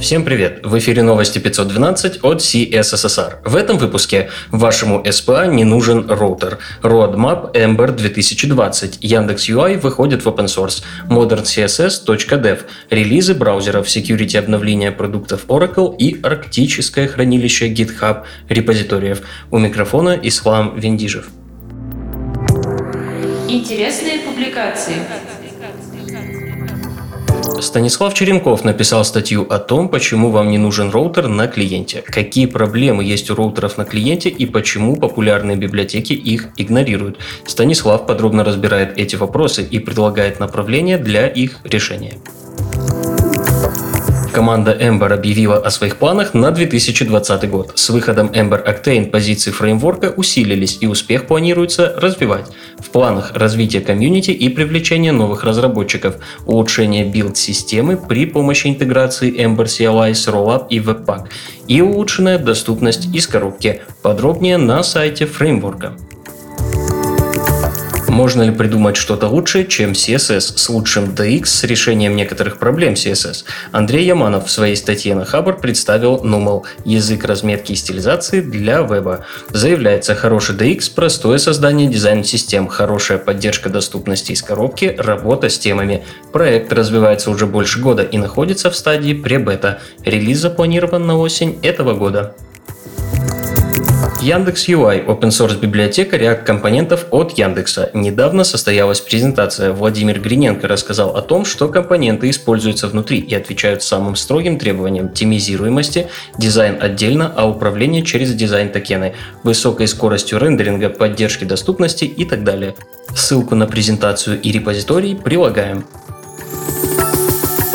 Всем привет! В эфире новости 512 от CSSR. В этом выпуске вашему SPA не нужен роутер. Roadmap Ember 2020. Яндекс UI выходит в open source. ModernCSS.dev. Релизы браузеров, security обновления продуктов Oracle и арктическое хранилище GitHub репозиториев. У микрофона Ислам Вендижев. Интересные публикации. Станислав Черенков написал статью о том, почему вам не нужен роутер на клиенте, какие проблемы есть у роутеров на клиенте и почему популярные библиотеки их игнорируют. Станислав подробно разбирает эти вопросы и предлагает направления для их решения. Команда Ember объявила о своих планах на 2020 год. С выходом Ember Octane позиции фреймворка усилились и успех планируется развивать. В планах развитие комьюнити и привлечение новых разработчиков, улучшение билд-системы при помощи интеграции Ember CLI с Rollup и Webpack и улучшенная доступность из коробки. Подробнее на сайте фреймворка. Можно ли придумать что-то лучше, чем CSS с лучшим DX с решением некоторых проблем CSS? Андрей Яманов в своей статье на Хабр представил Numal – язык разметки и стилизации для веба. Заявляется хороший DX, простое создание дизайн-систем, хорошая поддержка доступности из коробки, работа с темами. Проект развивается уже больше года и находится в стадии пре-бета. Релиз запланирован на осень этого года. Яндекс UI – open source библиотека React компонентов от Яндекса. Недавно состоялась презентация. Владимир Гриненко рассказал о том, что компоненты используются внутри и отвечают самым строгим требованиям темизируемости, дизайн отдельно, а управление через дизайн-токены, высокой скоростью рендеринга, поддержки доступности и так далее. Ссылку на презентацию и репозиторий прилагаем.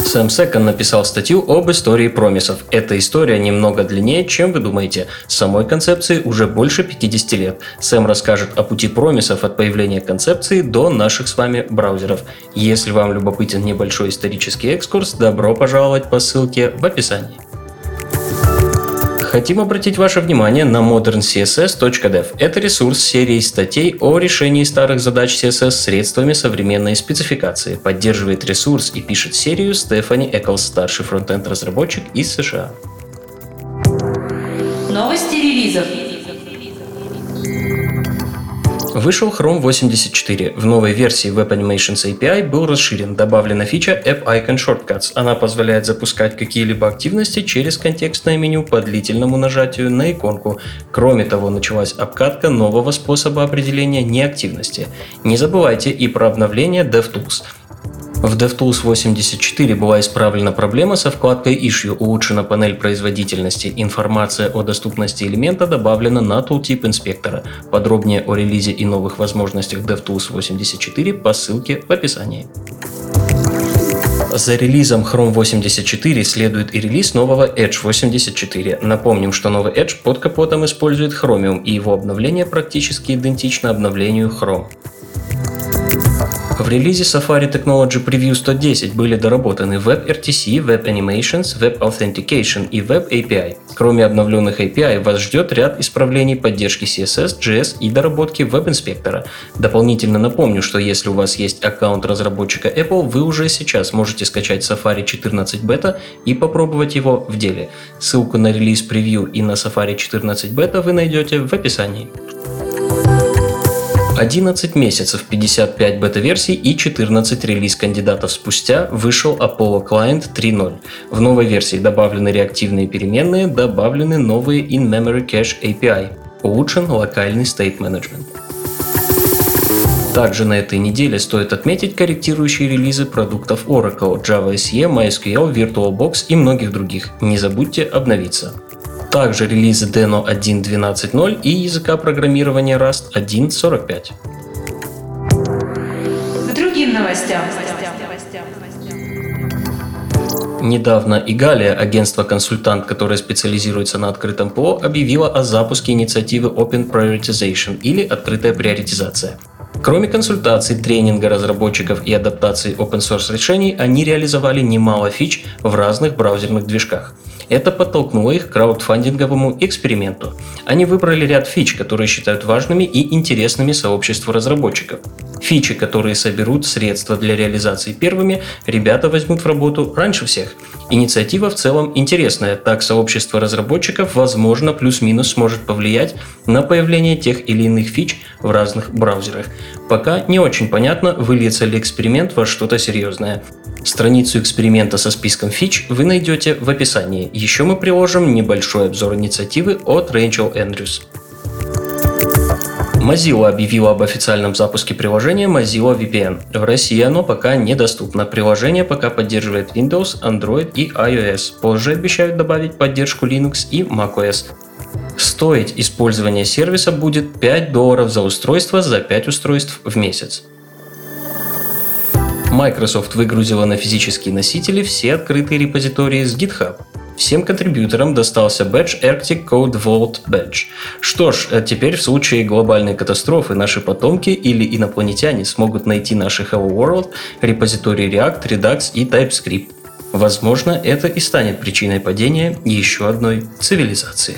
Сэм Секон написал статью об истории промисов. Эта история немного длиннее, чем вы думаете. Самой концепции уже больше 50 лет. Сэм расскажет о пути промисов от появления концепции до наших с вами браузеров. Если вам любопытен небольшой исторический экскурс, добро пожаловать по ссылке в описании. Хотим обратить ваше внимание на moderncss.dev. Это ресурс серии статей о решении старых задач CSS средствами современной спецификации. Поддерживает ресурс и пишет серию Стефани Эклс, старший фронтенд разработчик из США. Новости релизов. Вышел Chrome 84. В новой версии Web Animations API был расширен. Добавлена фича App Icon Shortcuts. Она позволяет запускать какие-либо активности через контекстное меню по длительному нажатию на иконку. Кроме того, началась обкатка нового способа определения неактивности. Не забывайте и про обновление DevTools. В DevTools 84 была исправлена проблема со вкладкой Issue, улучшена панель производительности, информация о доступности элемента добавлена на Tooltip инспектора. Подробнее о релизе и новых возможностях DevTools 84 по ссылке в описании. За релизом Chrome 84 следует и релиз нового Edge 84. Напомним, что новый Edge под капотом использует Chromium, и его обновление практически идентично обновлению Chrome. В релизе Safari Technology Preview 110 были доработаны WebRTC, Web Animations, Web Authentication и Web API. Кроме обновленных API, вас ждет ряд исправлений поддержки CSS, JS и доработки веб-инспектора. Дополнительно напомню, что если у вас есть аккаунт разработчика Apple, вы уже сейчас можете скачать Safari 14 Beta и попробовать его в деле. Ссылку на релиз превью и на Safari 14 Beta вы найдете в описании. 11 месяцев, 55 бета-версий и 14 релиз-кандидатов спустя вышел Apollo Client 3.0. В новой версии добавлены реактивные переменные, добавлены новые In-Memory Cache API, улучшен локальный state management. Также на этой неделе стоит отметить корректирующие релизы продуктов Oracle, Java SE, MySQL, VirtualBox и многих других. Не забудьте обновиться также релизы Deno 1.12.0 и языка программирования Rust 1.45. К другим новостям. Недавно Игалия, агентство-консультант, которое специализируется на открытом ПО, объявило о запуске инициативы Open Prioritization или открытая приоритизация. Кроме консультаций, тренинга разработчиков и адаптации open source решений, они реализовали немало фич в разных браузерных движках – это подтолкнуло их к краудфандинговому эксперименту. Они выбрали ряд фич, которые считают важными и интересными сообществу разработчиков. Фичи, которые соберут средства для реализации первыми, ребята возьмут в работу раньше всех. Инициатива в целом интересная, так сообщество разработчиков, возможно, плюс-минус сможет повлиять на появление тех или иных фич в разных браузерах. Пока не очень понятно, выльется ли эксперимент во что-то серьезное. Страницу эксперимента со списком фич вы найдете в описании. Еще мы приложим небольшой обзор инициативы от Рэйчел Эндрюс. Mozilla объявила об официальном запуске приложения Mozilla VPN. В России оно пока недоступно. Приложение пока поддерживает Windows, Android и iOS. Позже обещают добавить поддержку Linux и macOS. Стоить использование сервиса будет 5 долларов за устройство за 5 устройств в месяц. Microsoft выгрузила на физические носители все открытые репозитории с GitHub. Всем контрибьюторам достался бэдж Arctic Code Vault Badge. Что ж, э, теперь в случае глобальной катастрофы наши потомки или инопланетяне смогут найти наши Hello World, репозитории React, Redux и TypeScript. Возможно, это и станет причиной падения еще одной цивилизации.